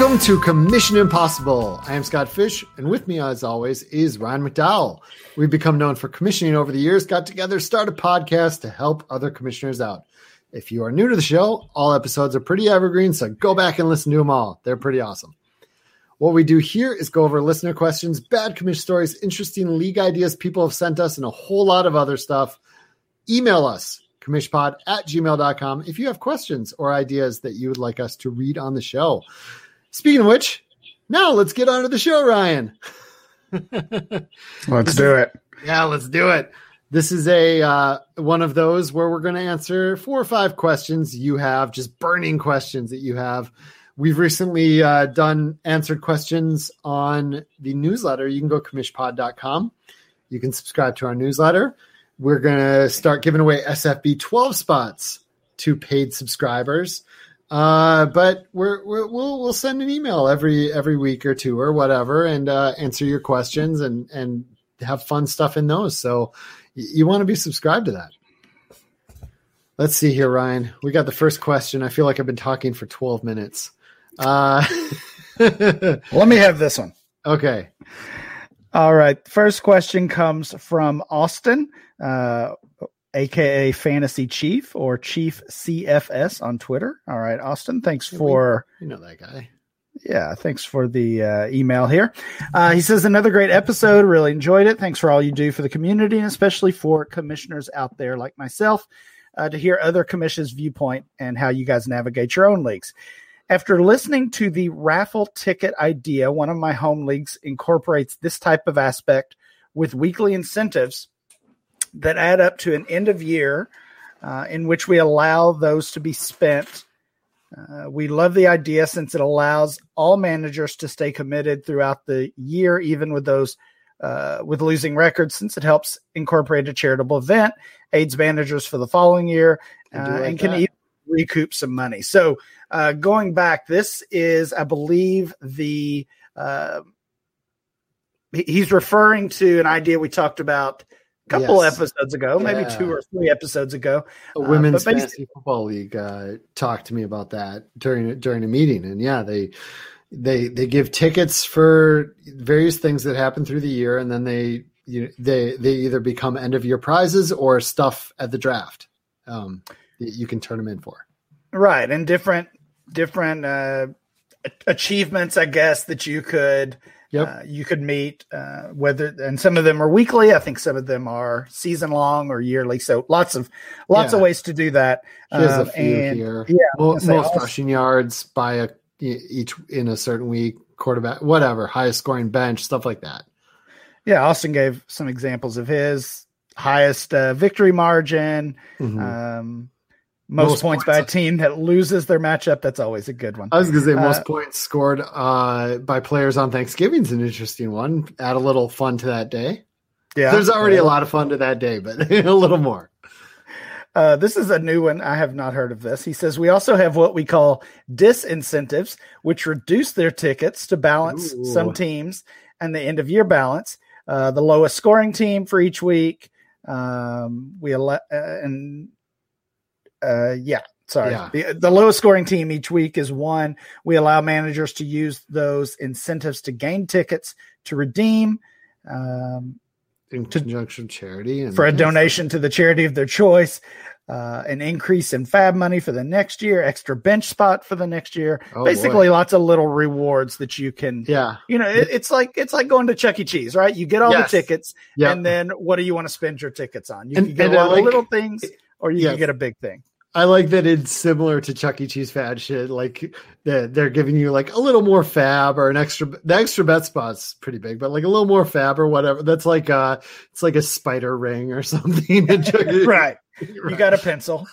Welcome to Commission Impossible. I am Scott Fish, and with me, as always, is Ryan McDowell. We've become known for commissioning over the years, got together, started a podcast to help other commissioners out. If you are new to the show, all episodes are pretty evergreen, so go back and listen to them all. They're pretty awesome. What we do here is go over listener questions, bad commission stories, interesting league ideas people have sent us, and a whole lot of other stuff. Email us, commissionpod at gmail.com, if you have questions or ideas that you would like us to read on the show. Speaking of which, now let's get on to the show, Ryan. let's do it. Yeah, let's do it. This is a uh, one of those where we're going to answer four or five questions you have, just burning questions that you have. We've recently uh, done answered questions on the newsletter. You can go commissionpod.com. You can subscribe to our newsletter. We're going to start giving away SFB 12 spots to paid subscribers. Uh, but we're, we will we'll send an email every every week or two or whatever and uh, answer your questions and and have fun stuff in those. So you want to be subscribed to that. Let's see here, Ryan. We got the first question. I feel like I've been talking for 12 minutes. Uh, Let me have this one. Okay. All right. First question comes from Austin, uh, aka Fantasy Chief or Chief CFS on Twitter. All right, Austin. Thanks for you know that guy. Yeah, thanks for the uh, email here. Uh, he says another great episode. Really enjoyed it. Thanks for all you do for the community, and especially for commissioners out there like myself uh, to hear other commissioners' viewpoint and how you guys navigate your own leagues. After listening to the raffle ticket idea, one of my home leagues incorporates this type of aspect with weekly incentives that add up to an end of year uh, in which we allow those to be spent. Uh, we love the idea since it allows all managers to stay committed throughout the year, even with those uh, with losing records, since it helps incorporate a charitable event, aids managers for the following year, uh, like and can even recoup some money. So, uh, going back, this is, I believe, the uh, he's referring to an idea we talked about couple yes. episodes ago, yeah. maybe two or three episodes ago. A women's uh, fantasy football league uh, talked to me about that during during a meeting, and yeah, they they they give tickets for various things that happen through the year, and then they you know, they they either become end of year prizes or stuff at the draft um, that you can turn them in for. Right, and different different uh, achievements, I guess, that you could Yep. Uh, you could meet uh, whether and some of them are weekly. I think some of them are season long or yearly. So lots of lots yeah. of ways to do that. Um, a few and, here. Yeah, most, most rushing yards by a each in a certain week. Quarterback, whatever, highest scoring bench, stuff like that. Yeah, Austin gave some examples of his highest uh, victory margin. Mm-hmm. Um, most, most points, points, by a team that loses their matchup. That's always a good one. I was going to say most uh, points scored uh, by players on Thanksgiving is an interesting one. Add a little fun to that day. Yeah, there's already yeah. a lot of fun to that day, but a little more. Uh, this is a new one. I have not heard of this. He says we also have what we call disincentives, which reduce their tickets to balance Ooh. some teams and the end of year balance. Uh, the lowest scoring team for each week. Um, we ele- uh, and uh, yeah, sorry. Yeah. The, the lowest scoring team each week is one. We allow managers to use those incentives to gain tickets to redeem. Um, in conjunction to, charity and for a donation to the charity of their choice. Uh, an increase in FAAB money for the next year, extra bench spot for the next year. Oh, Basically, boy. lots of little rewards that you can. Yeah, you know, it, it's like it's like going to Chuck E. Cheese, right? You get all yes. the tickets, yep. and then what do you want to spend your tickets on? You and, can get a lot like, of little things, or you yes. can get a big thing. I like that it's similar to Chuck E. Cheese fad shit. Like they're giving you like a little more FAAB or an extra. The extra bet spot's pretty big, but like a little more FAAB or whatever. That's like uh it's like a spider ring or something. right. right. You got a pencil.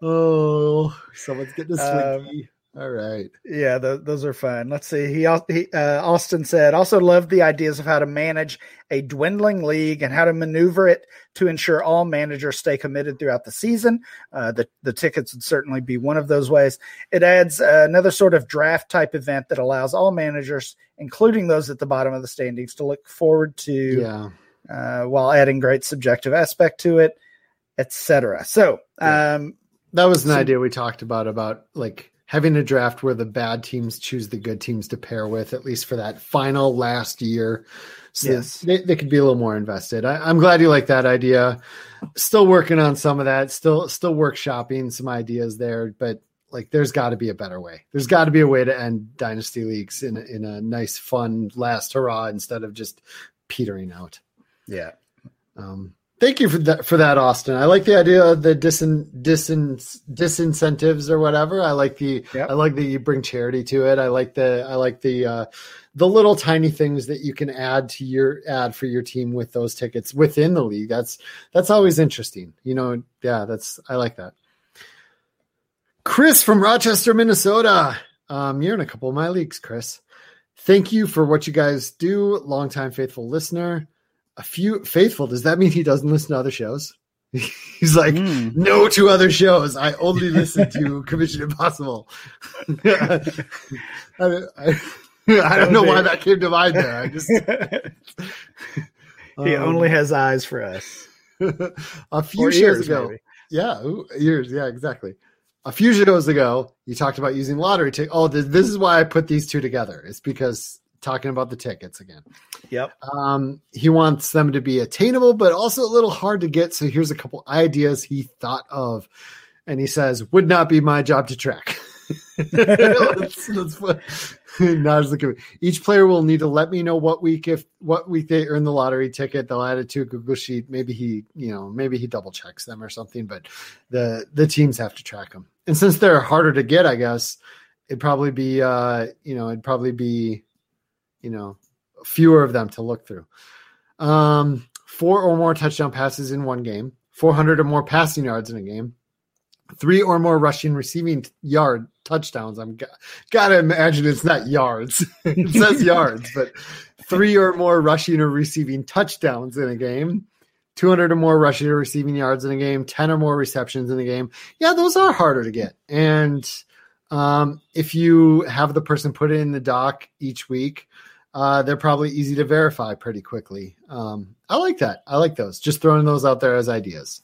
oh, someone's getting a slinky. Um, all right. Yeah, those are fun. Let's see. He, he uh, Austin said also loved the ideas of how to manage a dwindling league and how to maneuver it to ensure all managers stay committed throughout the season. Uh, the the tickets would certainly be one of those ways. It adds uh, another sort of draft type event that allows all managers, including those at the bottom of the standings, to look forward to. Yeah. Uh, while adding great subjective aspect to it, etc. So, um, that was an so, idea we talked about about like having a draft where the bad teams choose the good teams to pair with, at least for that final last year. So Yes. they, they could be a little more invested. I, I'm glad you like that idea. Still working on some of that. Still still workshopping some ideas there, but like there's got to be a better way. There's got to be a way to end dynasty leagues in a, in a nice, fun last hurrah instead of just petering out. Yeah. Um, thank you for that for that, Austin. I like the idea of the disin, disin, disincentives or whatever. I like the Yep. I like that you bring charity to it. I like the I like the uh, the little tiny things that you can add to your ad for your team with those tickets within the league. That's that's always interesting. You know, yeah, that's I like that. Chris from Rochester, Minnesota. Um, you're in a couple of my leagues, Chris. Thank you for what you guys do. Longtime faithful listener. A few faithful. Does that mean he doesn't listen to other shows? He's like, Mm. no to other shows. I only listen to Commission Impossible. I, I, I don't know why that came to mind there. I just he um, only has eyes for us. a few years ago. maybe. Yeah, years. Yeah, exactly. A few shows ago, you talked about using lottery tickets. Oh, this, this is why I put these two together. It's because talking about the tickets again. Yep. Um, he wants them to be attainable, but also a little hard to get. So here's a couple ideas he thought of, and he says would not be my job to track. let's, let's put, now just look at each player will need to let me know what week if what week they earn the lottery ticket. They'll add it to a Google sheet. Maybe he, you know, maybe he double checks them or something. But the the teams have to track them, and since they're harder to get, I guess it'd probably be, uh, you know, it'd probably be, you know, fewer of them to look through. Um, four or more touchdown passes in one game, 400 or more passing yards in a game, three or more rushing receiving yard touchdowns. I'm g- gotta imagine it's not yards. it says yards, but three or more rushing or receiving touchdowns in a game. 200 or more rushing or receiving yards in a game, 10 or more receptions in a game. Yeah, those are harder to get. And um, if you have the person put it in the doc each week, uh, they're probably easy to verify pretty quickly. Um, I like that. I like those. Just throwing those out there as ideas.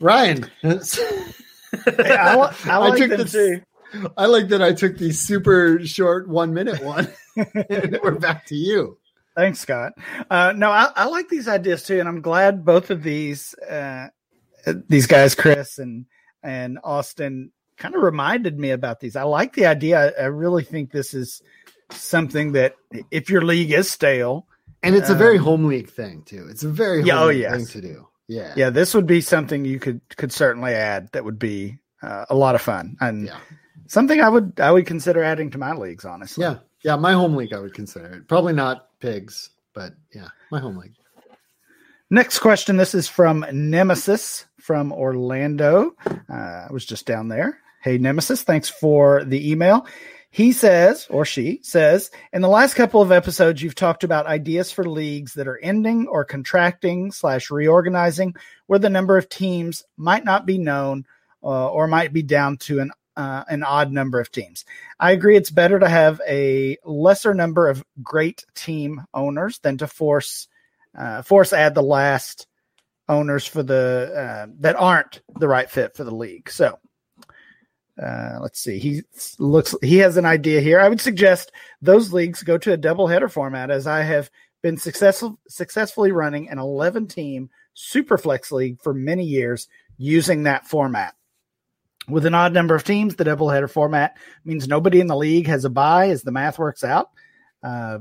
Ryan, Hey, I, li- I like took them this- too. I like that I took the super short one minute one. we're back to you. Thanks, Scott. Uh, no, I, I like these ideas too, and I'm glad both of these uh, these guys, Chris and and Austin, kind of reminded me about these. I like the idea. I, I really think this is something that if your league is stale, And it's a very Um, home league thing too. It's a very Yeah, oh, league yes. thing to do. Yeah. yeah, this would be something you could could certainly add. That would be uh, a lot of fun and Yeah. something I would I would consider adding to my leagues. Honestly, Yeah. Yeah. My home league, I would consider it. Probably not pigs, but yeah, my home league. Next question. This is from Nemesis from Orlando. Uh, I was just down there. Hey, Nemesis, thanks for the email. He says, or she says, in the last couple of episodes, you've talked about ideas for leagues that are ending or contracting slash reorganizing, where the number of teams might not be known uh, or might be down to an uh, an odd number of teams. I agree. It's better to have a lesser number of great team owners than to force uh, force add the last owners for the uh, that aren't the right fit for the league. So uh, let's see. He looks he has an idea here. I would suggest those leagues go to a double header format, as I have been successful successfully running an 11 team super flex league for many years using that format. With an odd number of teams, the double header format means nobody in the league has a buy as the math works out. Uh,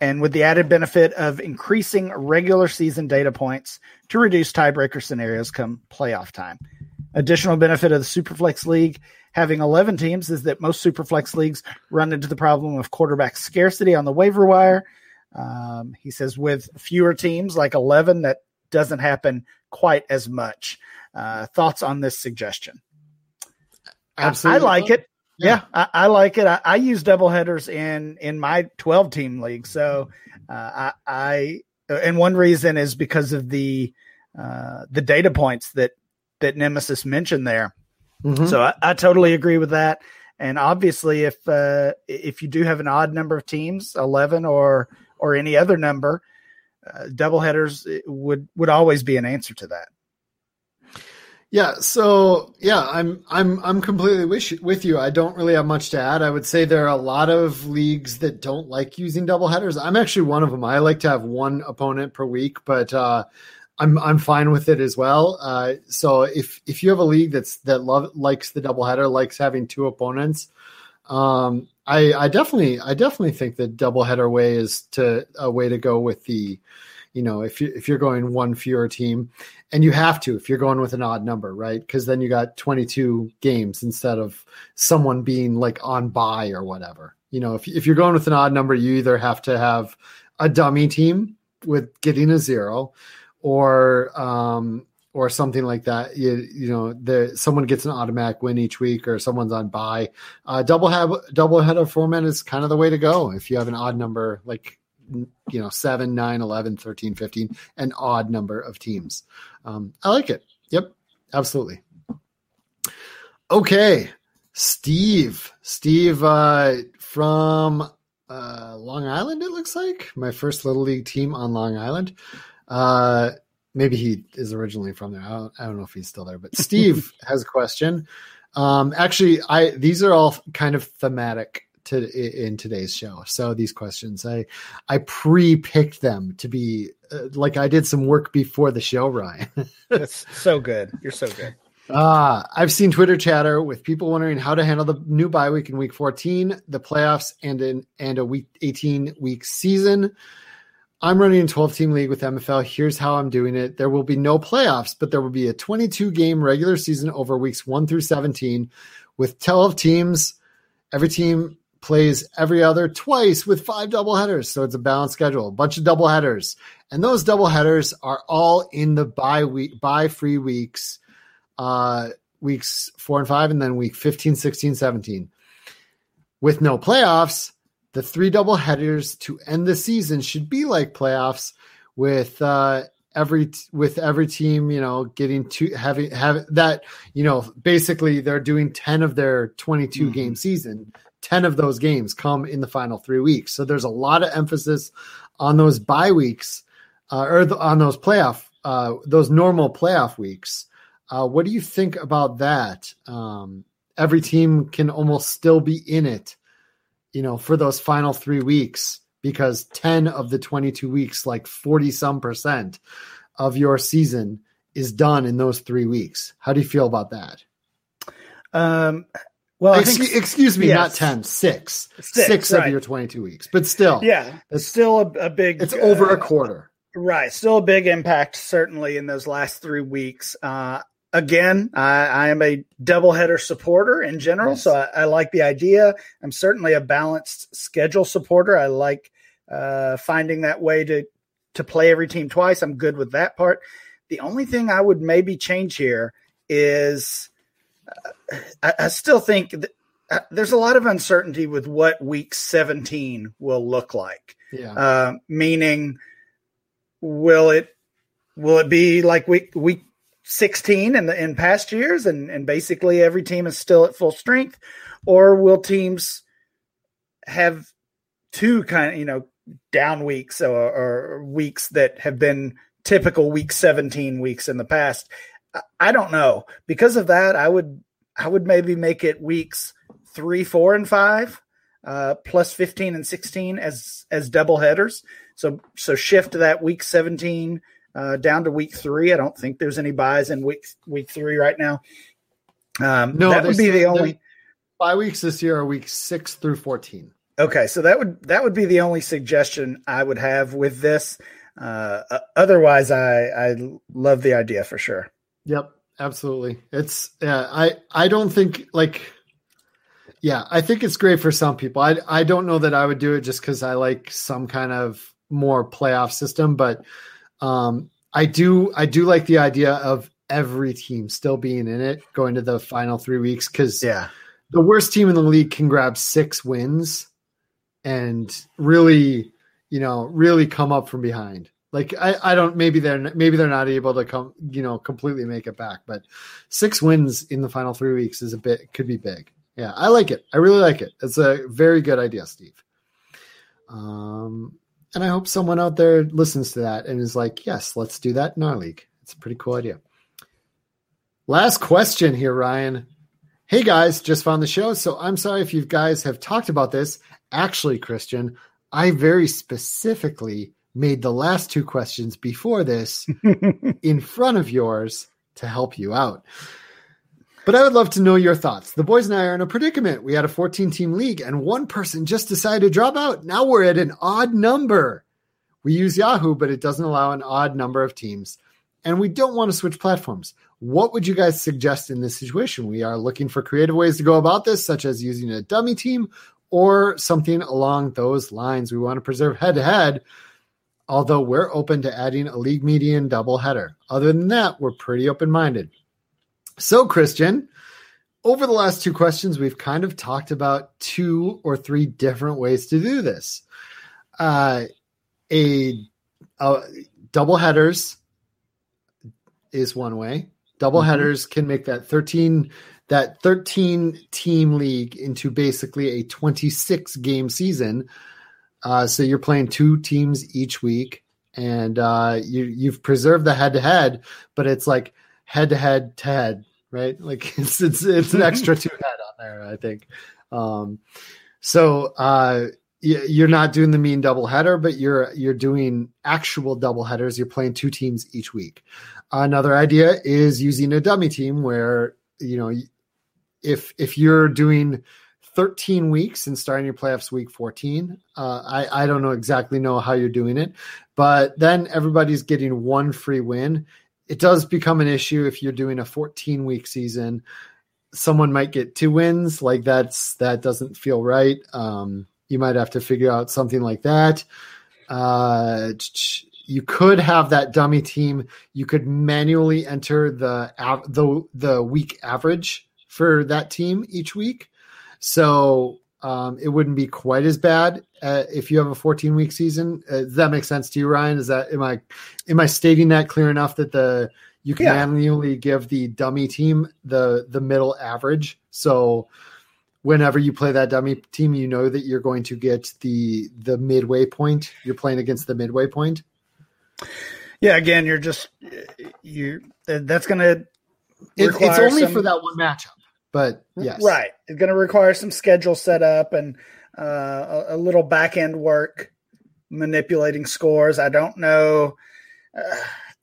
and with the added benefit of increasing regular season data points to reduce tiebreaker scenarios come playoff time. Additional benefit of the Superflex League having 11 teams is that most Superflex leagues run into the problem of quarterback scarcity on the waiver wire. Um, he says with fewer teams, like 11, that doesn't happen quite as much. Uh, thoughts on this suggestion? I- I like it. Yeah, I, I like it. I, I use double headers in in my twelve team league. So uh, I, I and one reason is because of the uh, the data points that that Nemesis mentioned there. Mhm. So I, I totally agree with that. And obviously, if uh, if you do have an odd number of teams, eleven or or any other number, uh, double headers would would always be an answer to that. Yeah, so yeah, I'm I'm I'm completely with you, with you. I don't really have much to add. I would say there are a lot of leagues that don't like using double headers. I'm actually one of them. I like to have one opponent per week, but uh, I'm I'm fine with it as well. Uh, so if if you have a league that's that love likes the double header, likes having two opponents, um, I I definitely I definitely think the double header way is to a way to go with the you know if you if you're going one fewer team and you have to if you're going with an odd number right because then you got 22 games instead of someone being like on buy or whatever you know if, if you're going with an odd number you either have to have a dummy team with getting a zero or um or something like that. You you know the someone gets an automatic win each week or someone's on buy uh double have double header format is kind of the way to go. If you have an odd number like you know 7 9 11 13 15 an odd number of teams. Um, i like it. Yep. Absolutely. Okay. Steve. Steve uh, from uh, long island it looks like. My first little league team on long island uh, maybe he is originally from there I don't, I don't know if he's still there but steve has a question um, actually i these are all kind of thematic to in today's show. So these questions, I I pre-picked them to be uh, like I did some work before the show, Ryan. That's so good. You're so good. Ah, uh, I've seen Twitter chatter with people wondering how to handle the new bye week in week 14, the playoffs, and in and a week 18 week season. I'm running a 12 team league with MFL. Here's how I'm doing it. There will be no playoffs, but there will be a 22 game regular season over weeks 1 through 17 with 12 teams. Every team plays every other twice with five double headers. So it's a balanced schedule, a bunch of double headers. And those double headers are all in the bye week, bye free weeks, uh, weeks four and five, and then week 15, 16, 17. With no playoffs, the three double headers to end the season should be like playoffs with, uh, every with every team you know getting to having have that you know basically they're doing 10 of their 22 mm-hmm. game season 10 of those games come in the final three weeks. So there's a lot of emphasis on those bye weeks uh, or the, on those playoff, uh, those normal playoff weeks. Uh, what do you think about that? Um, every team can almost still be in it, you know, for those final three weeks because 10 of the 22 weeks, like 40 some percent of your season is done in those three weeks. How do you feel about that? Um, well, excuse, think, excuse me, yes. not 10, six. Six, six right. of your 22 weeks, but still. Yeah. It's still a, a big. It's over uh, a quarter. Right. Still a big impact, certainly, in those last three weeks. Uh, again, I, I, am a doubleheader supporter in general, yes. so I, I, like the idea. I'm certainly a balanced schedule supporter. I like uh, finding that way to to play every team twice. I'm good with that part. The only thing I would maybe change here is I, I still think uh, there's a lot of uncertainty with what week 17 will look like. Yeah. Uh, meaning, will it will it be like week week 16 in the in past years, and and basically every team is still at full strength, or will teams have two kind of you know down weeks or, or weeks that have been typical week 17 weeks in the past I don't know. Because of that, I would I would maybe make it weeks three, four, and five, uh, plus fifteen and sixteen as as double headers. So so shift that week seventeen uh, down to week three. I don't think there's any buys in week week three right now. Um, no, that would be the only bye weeks this year are week six through fourteen. Okay, so that would that would be the only suggestion I would have with this. Uh, otherwise, I I love the idea for sure. Yep, absolutely. It's yeah, I I don't think like yeah, I think it's great for some people. I I don't know that I would do it just cuz I like some kind of more playoff system, but um I do I do like the idea of every team still being in it going to the final 3 weeks cuz yeah. The worst team in the league can grab 6 wins and really, you know, really come up from behind. Like I, I don't maybe they're maybe they're not able to come you know completely make it back, but six wins in the final three weeks is a bit could be big. Yeah, I like it. I really like it. It's a very good idea, Steve. Um, and I hope someone out there listens to that and is like, yes, let's do that in our league. It's a pretty cool idea. Last question here, Ryan. Hey guys, just found the show, so I'm sorry if you guys have talked about this. Actually, Christian, I very specifically made the last two questions before this in front of yours to help you out. But I would love to know your thoughts. The boys and I are in a predicament. We had a 14 team league and one person just decided to drop out. Now we're at an odd number. We use Yahoo, but it doesn't allow an odd number of teams. And we don't want to switch platforms. What would you guys suggest in this situation? We are looking for creative ways to go about this, such as using a dummy team or something along those lines. We want to preserve head to head, although we're open to adding a league median double header. Other than that, we're pretty open minded. So, Christian, over the last two questions, we've kind of talked about two or three different ways to do this. Uh, a, a double headers is one way. Double mm-hmm. headers can make that 13 that 13 team league into basically a 26 game season. Uh, so you're playing two teams each week, and uh, you you've preserved the head to head, but it's like head to head to head, right? Like it's it's it's an extra two head on there, I think. Um, so uh, you're not doing the mean double header, but you're you're doing actual double headers. You're playing two teams each week. Another idea is using a dummy team where you know if if you're doing 13 weeks and starting your playoffs week 14 uh, I, I don't know exactly know how you're doing it but then everybody's getting one free win it does become an issue if you're doing a 14 week season. Someone might get two wins like that's that doesn't feel right. Um, you might have to figure out something like that. Uh, you could have that dummy team. You could manually enter the the the week average for that team each week, so um, it wouldn't be quite as bad uh, if you have a 14 week season. Uh, does that make sense to you, Ryan? Is that am I am I stating that clear enough that the you can yeah. manually give the dummy team the the middle average? So whenever you play that dummy team, you know that you're going to get the the midway point. You're playing against the midway point. Yeah, again, you're just you. That's going to. It, it's only some, for that one matchup, but yes, right. It's going to require some schedule setup and uh, a, a, little back end work, manipulating scores. I don't know. Uh,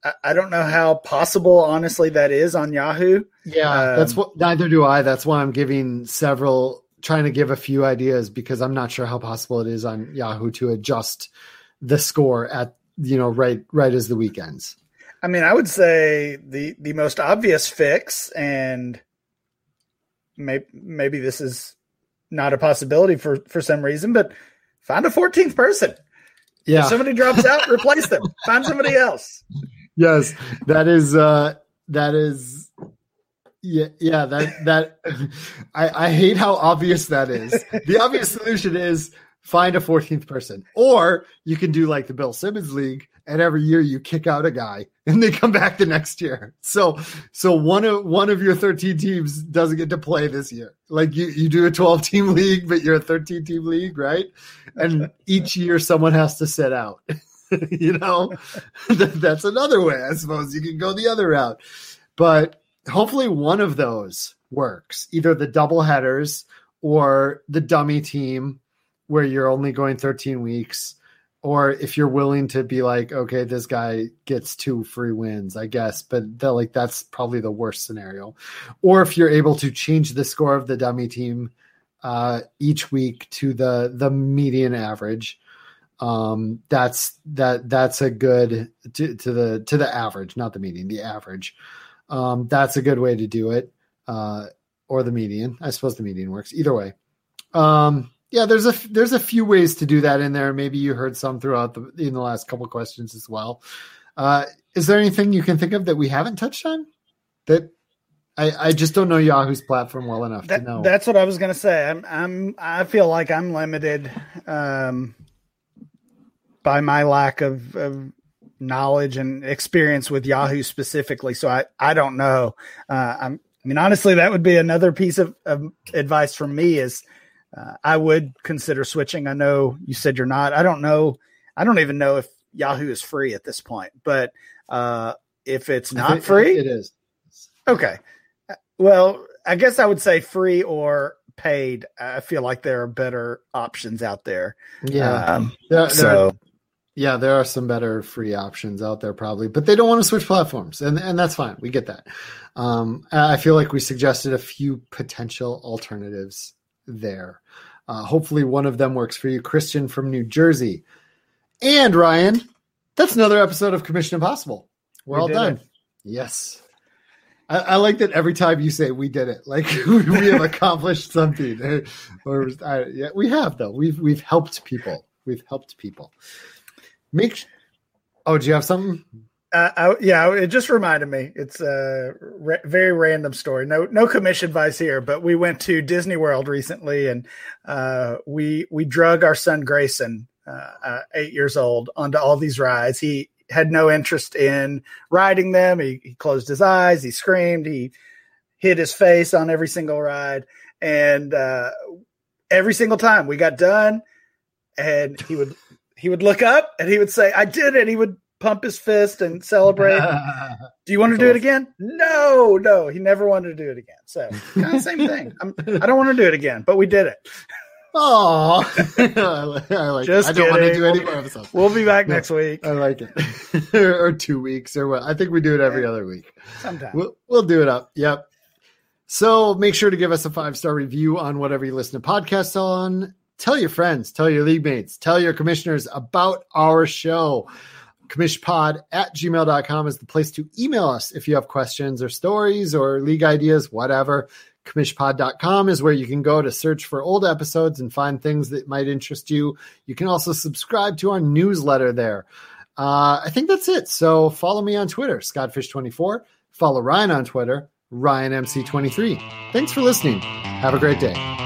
I, I don't know how possible, honestly, that is on Yahoo. Yeah, um, that's what. Neither do I. That's why I'm giving several, trying to give a few ideas because I'm not sure how possible it is on Yahoo to adjust the score at you know, right right as the weekends. I mean, I would say the the most obvious fix, and maybe maybe this is not a possibility for for some reason, but find a 14th person. Yeah, if somebody drops out, replace them. Find somebody else. Yes, that is uh that is yeah, yeah, that that I, I hate how obvious that is. The obvious solution is find a 14th person. Or you can do like the Bill Simmons League, and every year you kick out a guy and they come back the next year. So so one of one of your 13 teams doesn't get to play this year. Like you, you do a 12 team league, but you're a 13 team league, right? And each year someone has to sit out. you know, that's another way. I suppose you can go the other route. But hopefully one of those works, either the double headers or the dummy team where you're only going 13 weeks or if you're willing to be like okay this guy gets two free wins i guess but that like that's probably the worst scenario. Or if you're able to change the score of the dummy team uh, each week to the the median average um, that's that that's a good to, to the to the average not the median the average. Um, that's a good way to do it uh, or the median. I suppose the median works. Either way um, yeah, there's a there's a few ways to do that in there. Maybe you heard some throughout the in the last couple questions as well. Uh, is there anything you can think of that we haven't touched on? That I, I just don't know Yahoo's platform well enough that, to know. That's what I was gonna say. I'm I'm I feel like I'm limited um, by my lack of, of knowledge and experience with Yahoo specifically. So I I don't know. Uh, I'm I mean honestly that would be another piece of, of advice from me is uh, I would consider switching. I know you said you're not. I don't know. I don't even know if Yahoo is free at this point. But uh, if it's not free, it is. Okay. Well, I guess I would say free or paid. I feel like there are better options out there. Yeah. Um, There- there- so yeah, there are some better free options out there probably, but they don't want to switch platforms, and and that's fine. We get that. Um, I feel like we suggested a few potential alternatives there. Uh, hopefully, one of them works for you, Christian from New Jersey, and Ryan. That's another episode of Commission Impossible. We're We all done. it. Yes. I, I like that every time you say we did it, like we have accomplished something. Or I, yeah, we have though. We've we've helped people. We've helped people. Make. Oh, do you have something? Uh, I, yeah, it just reminded me. It's a ra- very random story. No, no commission advice here, but we went to Disney World recently, and uh, we we drug our son Grayson, uh, uh, eight years old, onto all these rides. He had no interest in riding them. He, he closed his eyes. He screamed. He hit his face on every single ride, and uh, every single time we got done, and he would he would look up and he would say, "I did it." He would pump his fist and celebrate. Do you want to do it again? No, no. He never wanted to do it again. So kind of same thing. I'm, I don't want to do it again, but we did it. Oh, I like Just it. I don't want to kidding. do any more episodes. We'll be back No. next week I like it. or two weeks or what? I think we do it every other week. sometime. We'll, we'll do it up. Yep. So make sure to give us a five star review on whatever you listen to podcasts on. Tell your friends, tell your league mates, tell your commissioners about our show. Commissionpod at gmail.com is the place to email us if you have questions or stories or league ideas, whatever. Commissionpod.com is where you can go to search for old episodes and find things that might interest you. You can also subscribe to our newsletter there. Uh, I think that's it. So follow me on Twitter, Scottfish24. Follow Ryan on Twitter, RyanMC23. Thanks for listening. Have a great day.